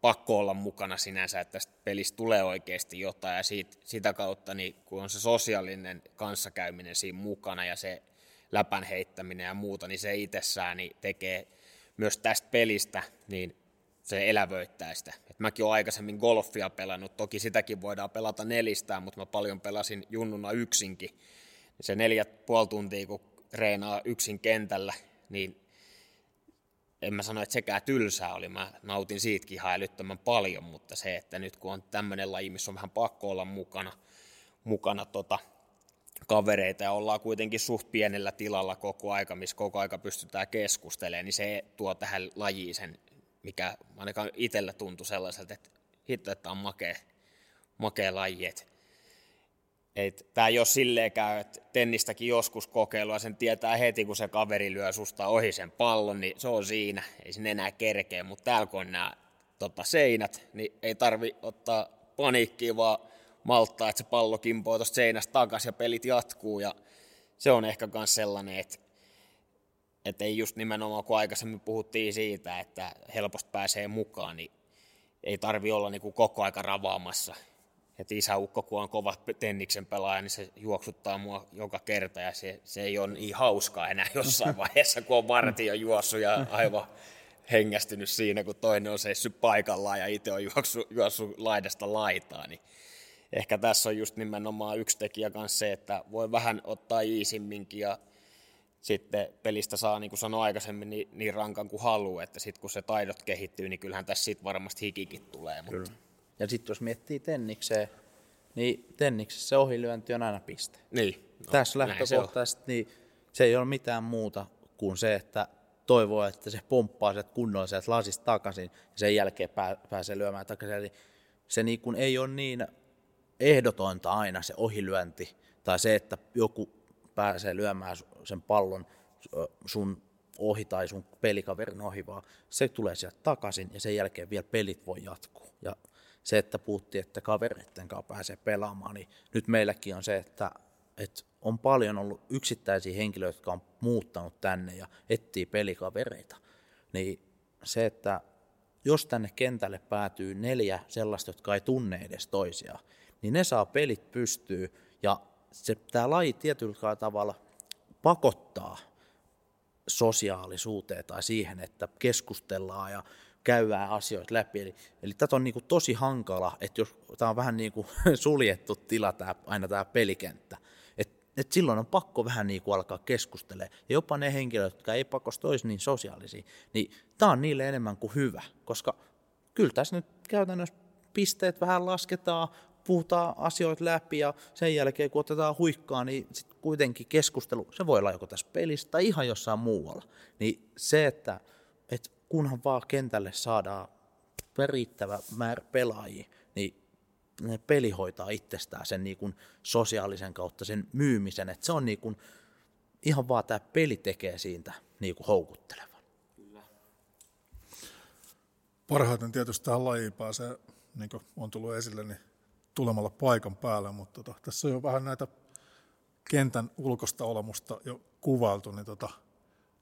pakko olla mukana sinänsä, että tästä pelistä tulee oikeasti jotain ja siitä, sitä kautta niin kun on se sosiaalinen kanssakäyminen siinä mukana ja se läpän heittäminen ja muuta, niin se itsessään niin tekee myös tästä pelistä, niin se elävöittää sitä. Et mäkin olen aikaisemmin golfia pelannut, toki sitäkin voidaan pelata nelistään, mutta mä paljon pelasin junnuna yksinkin. Se neljät puoli tuntia, kun treenaa yksin kentällä, niin en mä sano, että sekään tylsää oli, mä nautin siitäkin ihan älyttömän paljon, mutta se, että nyt kun on tämmöinen laji, missä on vähän pakko olla mukana, mukana tota, kavereita ja ollaan kuitenkin suht pienellä tilalla koko aika, missä koko aika pystytään keskustelemaan, niin se tuo tähän lajiin sen, mikä ainakaan itsellä tuntui sellaiselta, että hitto, että on makea, makea laji. Että, et, tämä ei ole silleenkään, että tennistäkin joskus kokeilua, sen tietää heti, kun se kaveri lyö susta ohi sen pallon, niin se on siinä, ei sinne enää kerkeä, mutta täällä kun on nämä tota, seinät, niin ei tarvi ottaa paniikkiä, vaan malttaa, että se pallo kimpoo tuosta seinästä takaisin ja pelit jatkuu. Ja se on ehkä myös sellainen, että, että ei just nimenomaan, kun aikaisemmin puhuttiin siitä, että helposti pääsee mukaan, niin ei tarvi olla niin kuin koko aika ravaamassa. Että isäukko, kun on kova tenniksen pelaaja, niin se juoksuttaa mua joka kerta ja se, se ei ole niin hauskaa enää jossain vaiheessa, kun on vartio juossut ja aivan hengästynyt siinä, kun toinen on seissyt paikallaan ja itse on juossut, juossut laidasta laitaa. Niin ehkä tässä on just nimenomaan yksi tekijä kanssa se, että voi vähän ottaa iisimminkin ja sitten pelistä saa, niin kuin sanoin aikaisemmin, niin, niin rankan kuin haluaa, että sitten kun se taidot kehittyy, niin kyllähän tässä sitten varmasti hikikin tulee. Mutta... Kyllä. Ja sitten jos miettii tennikseen, niin tenniksessä se ohilyönti on aina piste. Niin. No, tässä lähtökohtaisesti se niin se ei ole mitään muuta kuin se, että toivoo, että se pomppaa sieltä kunnolla sieltä lasista takaisin ja sen jälkeen pääsee lyömään takaisin. Eli se niin kuin ei ole niin ehdotonta aina se ohilyönti tai se, että joku pääsee lyömään sen pallon sun ohi tai sun pelikaverin ohi, vaan se tulee sieltä takaisin ja sen jälkeen vielä pelit voi jatkuu. Ja se, että puhuttiin, että kavereiden kanssa pääsee pelaamaan, niin nyt meilläkin on se, että, että on paljon ollut yksittäisiä henkilöitä, jotka on muuttanut tänne ja etsii pelikavereita. Niin se, että jos tänne kentälle päätyy neljä sellaista, jotka ei tunne edes toisiaan, niin ne saa pelit pystyy ja se, tämä laji tietyllä tavalla pakottaa sosiaalisuuteen tai siihen, että keskustellaan ja käydään asioita läpi. Eli, eli tätä on niin kuin tosi hankala, että jos tämä on vähän niin kuin suljettu tila, tämä, aina tämä pelikenttä, että et silloin on pakko vähän niin kuin alkaa keskustelemaan. Ja jopa ne henkilöt, jotka ei pakosta olisi niin sosiaalisia, niin tämä on niille enemmän kuin hyvä, koska kyllä tässä nyt käytännössä pisteet vähän lasketaan, puhutaan asioita läpi ja sen jälkeen kun otetaan huikkaa, niin sit kuitenkin keskustelu, se voi olla joko tässä pelissä tai ihan jossain muualla. Niin se, että, että kunhan vaan kentälle saadaan riittävä määrä pelaajia, niin ne peli hoitaa itsestään sen niin kuin sosiaalisen kautta sen myymisen, että se on niin kuin, ihan vaan tämä peli tekee siitä niin kuin houkuttelevan. Parhaiten tietysti tähän lajiin pääsee, niin kuin on tullut esille, niin tulemalla paikan päälle, mutta tota, tässä on jo vähän näitä kentän ulkosta olemusta jo kuvailtu, niin tota,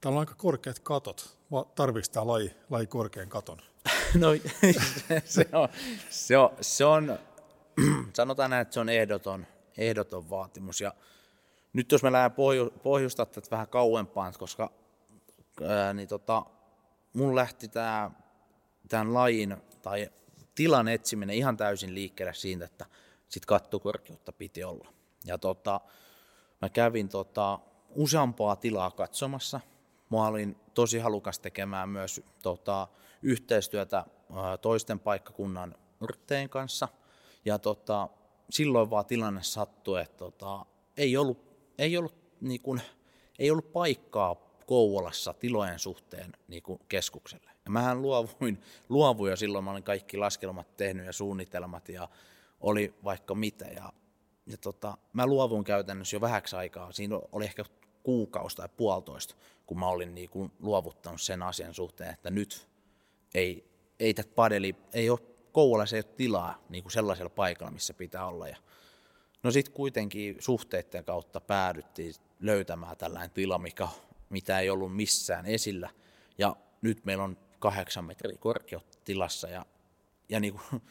täällä on aika korkeat katot. Tarvitsetko tämä laji, laji korkean katon? No se on, se on, se on sanotaan näin, että se on ehdoton, ehdoton vaatimus. Ja nyt jos me lähdemme pohju, tätä vähän kauempaan, koska ää, niin tota, mun lähti tämä tämän lajin tai tilan etsiminen ihan täysin liikkeelle siitä, että sit kattokorkeutta piti olla. Ja tota, mä kävin tota, useampaa tilaa katsomassa. Mä olin tosi halukas tekemään myös tota, yhteistyötä toisten paikkakunnan yrittäjien kanssa. Ja tota, silloin vaan tilanne sattui, että tota, ei ollut, ei ollut, niin kuin, ei ollut paikkaa Kouvolassa tilojen suhteen niin kuin keskukselle. Ja mähän luovuin, luovuin jo silloin, mä olin kaikki laskelmat tehnyt ja suunnitelmat ja oli vaikka mitä. Ja, ja tota, mä luovuin käytännössä jo vähäksi aikaa. Siinä oli ehkä kuukausi tai puolitoista, kun mä olin niin kuin luovuttanut sen asian suhteen, että nyt ei, ei tätä padeli, ei ole, Kouvolassa ei ole tilaa niin kuin sellaisella paikalla, missä pitää olla. Ja, no sitten kuitenkin suhteiden kautta päädyttiin löytämään tällainen tila, mikä, mitä ei ollut missään esillä. Ja nyt meillä on kahdeksan metriä korkeutta tilassa ja, ja niin kuin,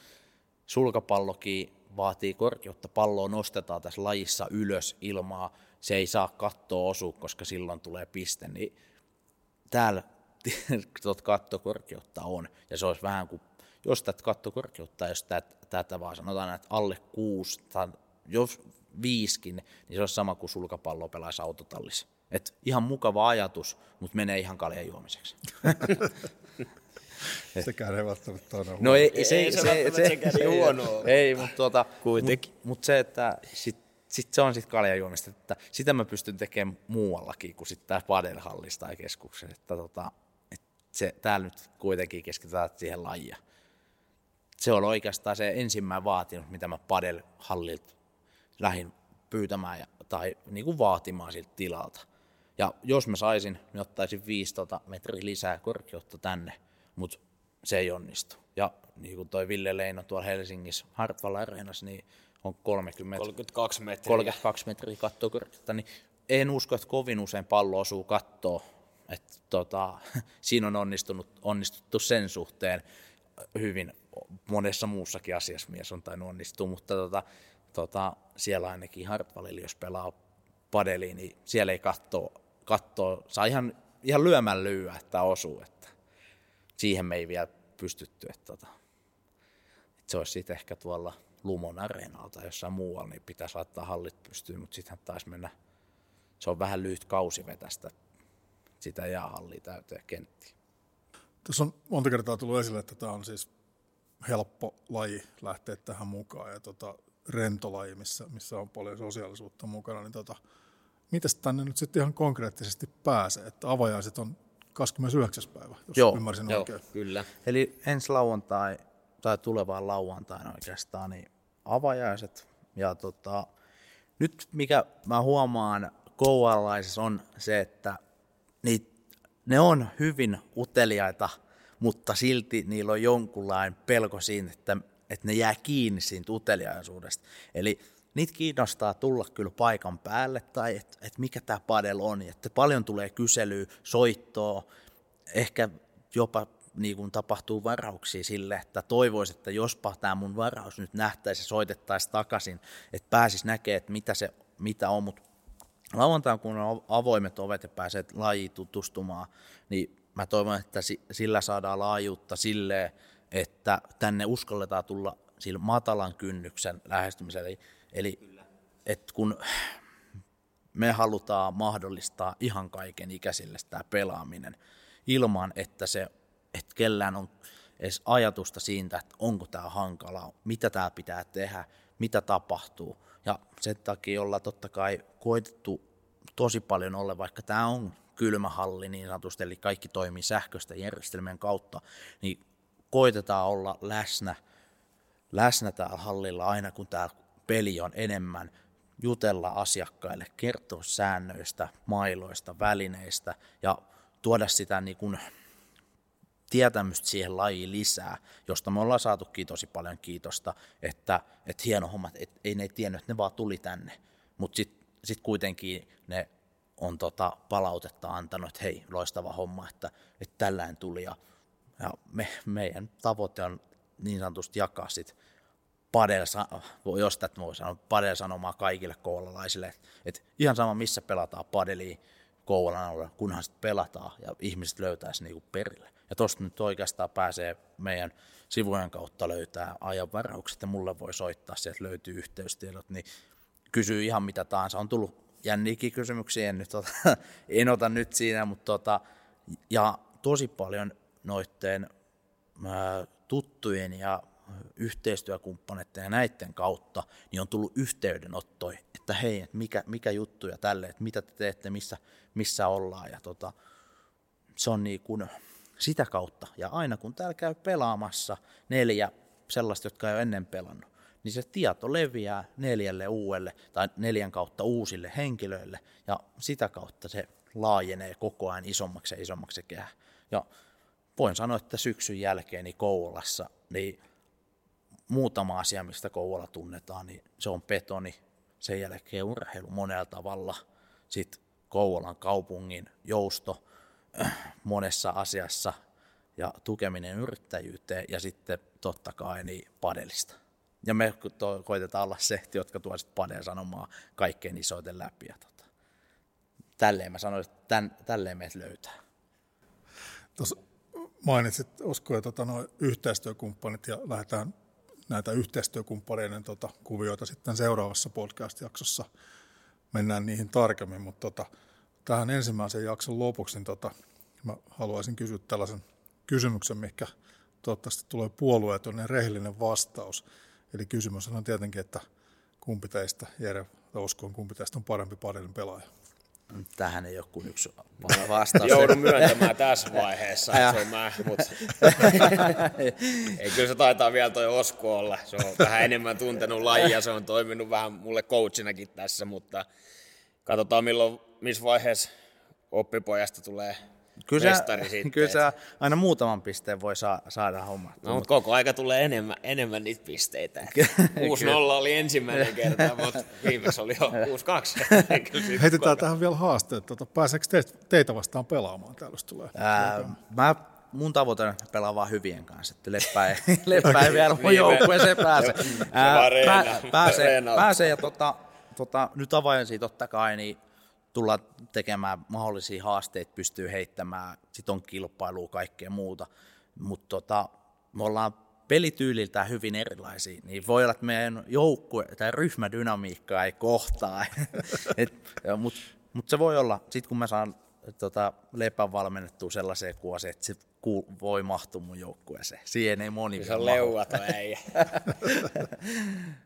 sulkapallokin vaatii korkeutta, palloa nostetaan tässä lajissa ylös ilmaa, se ei saa kattoa osua, koska silloin tulee piste, niin täällä tuot kattokorkeutta on, ja se olisi vähän kuin, jos tätä kattokorkeutta, jos tätä, tätä vaan sanotaan, että alle kuusi, tai jos viiskin, niin se olisi sama kuin sulkapallo pelaisi autotallissa. Et ihan mukava ajatus, mutta menee ihan kaljan juomiseksi. Sekään ei välttämättä ole No ei, ei, se, ei se, se, se, se, se huonoa. Ei, mutta tuota, Kuitenkin. Mut, mut se, että sit, sit se on sitten kaljajuomista, että sitä mä pystyn tekemään muuallakin kuin sitten tää padelhallissa tai keskuksessa. Että tota, et se, täällä nyt kuitenkin keskitytään siihen lajia. Se on oikeastaan se ensimmäinen vaatimus, mitä mä padelhallilta lähdin pyytämään ja, tai niin kuin vaatimaan siltä tilalta. Ja jos mä saisin, niin ottaisin 15 metriä lisää korkeutta tänne, mutta se ei onnistu. Ja niin kuin toi Ville Leino tuolla Helsingissä Hartwall Areenassa, niin on 30, 32 metriä. 32 metriä kattokorkeutta, niin en usko, että kovin usein pallo osuu kattoon. Että tota, siinä on onnistunut, onnistuttu sen suhteen hyvin. Monessa muussakin asiassa mies on tainnut onnistua, mutta tota, tota, siellä ainakin Hartwallilla, jos pelaa padeliin, niin siellä ei kattoa, kattoa saa ihan, ihan lyömän lyyä, että osuu. Että siihen me ei vielä pystytty. Että, tota, että se olisi sitten ehkä tuolla Lumon areenalta jossain muualla, niin pitäisi laittaa hallit pystyyn, mutta sitten taisi mennä, se on vähän lyhyt kausi vetästä sitä jäähallia täyteen kenttiin. Tässä on monta kertaa tullut esille, että tämä on siis helppo laji lähteä tähän mukaan ja tota, rentolaji, missä, missä on paljon sosiaalisuutta mukana, niin tota, miten tänne nyt sitten ihan konkreettisesti pääsee? Että avajaiset on 29. päivä, jos Joo, ymmärsin Joo, oikein. kyllä. Eli ensi lauantai tai tulevaan lauantaina oikeastaan niin avajaiset. Ja tota, nyt mikä mä huomaan koualaisissa on se, että niit, ne on hyvin uteliaita, mutta silti niillä on jonkunlainen pelko siinä, että, että ne jää kiinni siitä uteliaisuudesta. Eli niitä kiinnostaa tulla kyllä paikan päälle tai että et mikä tämä padel on. Että paljon tulee kyselyä, soittoa, ehkä jopa niin kuin tapahtuu varauksia sille, että toivoisi, että jospa tämä mun varaus nyt nähtäisi ja soitettaisiin takaisin, että pääsis näkemään, että mitä, se, mitä on, mutta lauantaina, kun on avoimet ovet ja pääset lajiin tutustumaan, niin mä toivon, että sillä saadaan laajuutta silleen, että tänne uskalletaan tulla sillä matalan kynnyksen lähestymisellä. Eli, eli että kun me halutaan mahdollistaa ihan kaiken ikäisille tämä pelaaminen ilman, että se että kellään on edes ajatusta siitä, että onko tämä hankalaa, mitä tämä pitää tehdä, mitä tapahtuu. Ja sen takia ollaan totta kai koitettu tosi paljon olla, vaikka tämä on kylmähalli niin sanotusti, eli kaikki toimii sähköisten järjestelmien kautta, niin koitetaan olla läsnä, läsnä täällä hallilla aina, kun tämä peli on enemmän, jutella asiakkaille, kertoa säännöistä, mailoista, välineistä ja tuoda sitä niin kuin tietämystä siihen lajiin lisää, josta me ollaan saatukin tosi paljon kiitosta, että, että hieno homma, että ei ne tiennyt, että ne vaan tuli tänne, mutta sitten sit kuitenkin ne on tota palautetta antanut, että hei, loistava homma, että, että tällään tuli ja, ja me, meidän tavoite on niin sanotusti jakaa sit padel, jos tätä voi sanoa, padel sanomaa kaikille koulalaisille, että, että ihan sama missä pelataan padeliin Kouvolan kunhan sitten pelataan ja ihmiset löytäisi niinku perille. Ja tuosta nyt oikeastaan pääsee meidän sivujen kautta löytää ajanvaraukset ja mulle voi soittaa, sieltä löytyy yhteystiedot, niin kysyy ihan mitä tahansa. On tullut jänniäkin kysymyksiä, en, nyt ota, en ota nyt siinä, mutta tota, ja tosi paljon ää, tuttujen ja yhteistyökumppaneiden ja näiden kautta, niin on tullut yhteydenottoja, että hei, että mikä, mikä juttu ja tälle, että mitä te teette, missä, missä ollaan. Ja tota, se on niin kuin sitä kautta. Ja aina kun täällä käy pelaamassa neljä sellaista, jotka ei ole ennen pelannut, niin se tieto leviää neljälle uudelle tai neljän kautta uusille henkilöille ja sitä kautta se laajenee koko ajan isommaksi ja isommaksi kehä. Ja voin sanoa, että syksyn jälkeen niin Kouvolassa niin muutama asia, mistä Kouvola tunnetaan, niin se on betoni, sen jälkeen urheilu monella tavalla, sitten Kouvolan kaupungin jousto monessa asiassa ja tukeminen yrittäjyyteen ja sitten totta kai niin padelista. Ja me to, koitetaan olla se, jotka tuo sitten padeen sanomaa kaikkein isoiten läpi. Ja tota, tälleen mä sanoin, että tämän, tälleen meitä löytää. Tuossa mainitsit Osko ja tota, no, yhteistyökumppanit ja lähdetään näitä yhteistyökumppaneiden tota, kuvioita sitten seuraavassa podcast-jaksossa. Mennään niihin tarkemmin, mutta tota, tähän ensimmäisen jakson lopuksi niin tota, mä haluaisin kysyä tällaisen kysymyksen, mikä toivottavasti tulee puolueeton ja rehellinen vastaus. Eli kysymys on tietenkin, että kumpi teistä, Jere Osko, kumpi teistä on parempi padelin pelaaja? Tähän ei ole kuin yksi vastaus. Joudun myöntämään tässä vaiheessa, että se on mä, mutta ei, kyllä se taitaa vielä toi Osko olla. Se on vähän enemmän tuntenut lajia, se on toiminut vähän mulle coachinakin tässä, mutta katsotaan milloin, missä vaiheessa oppipojasta tulee kyllä mestari se, sitten. Kyllä se aina muutaman pisteen voi saa, saada homma. No, mutta koko aika tulee enemmän, enemmän niitä pisteitä. 6-0 oli ensimmäinen kerta, mutta viimeksi oli jo 6-2. Heitetään tähän vielä haasteet. Tota, pääseekö te, teitä vastaan pelaamaan täällä, tulee? Ää, mä mun tavoite on pelaa vaan hyvien kanssa, että leppää ei, leppää ei vielä mun joukkueeseen pääse. Ää, pää, pääsee, pääsee ja tota, tota, nyt avajaisia totta kai, niin tullaan tekemään mahdollisia haasteita, pystyy heittämään, sit on kilpailua, kaikkea muuta. Mutta tota, me ollaan pelityyliltään hyvin erilaisia, niin voi olla, että meidän joukkue tai ryhmädynamiikka ei kohtaa. Mutta mut se voi olla, sitten kun mä saan tota, lepän valmennettua sellaiseen kuoseen, että se voi mahtua mun joukkueeseen. Siihen ei moni Se on leuaton ei.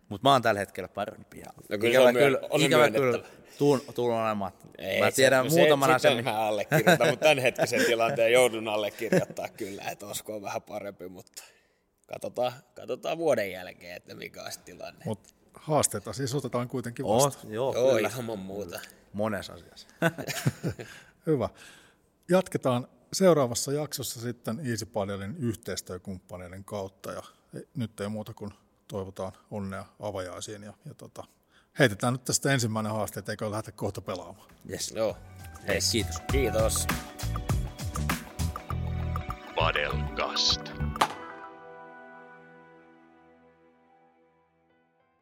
Mutta mä oon tällä hetkellä parempi. Ja no kyllä ikävä, kyllä, on ikävä kyllä tuun, tuun olemaan. Ei, mä tiedän se, muutaman asian. Sitten mä allekirjoitan, mutta tämän hetkisen tilanteen joudun allekirjoittaa kyllä, että olisiko on vähän parempi, mutta katsotaan, katsotaan vuoden jälkeen, että mikä on tilanne. Mut haasteita siis otetaan kuitenkin vasta. Oh, joo, joo kyllä. muuta. Monessa asiassa. Hyvä. Jatketaan seuraavassa jaksossa sitten EasyPadelin yhteistyökumppaneiden kautta ja nyt ei muuta kuin toivotaan onnea avajaisiin ja, ja tota, heitetään nyt tästä ensimmäinen haaste, että eikö lähdetä kohta pelaamaan. Yes. Joo. Hei, kiitos. Kiitos. Padelcast.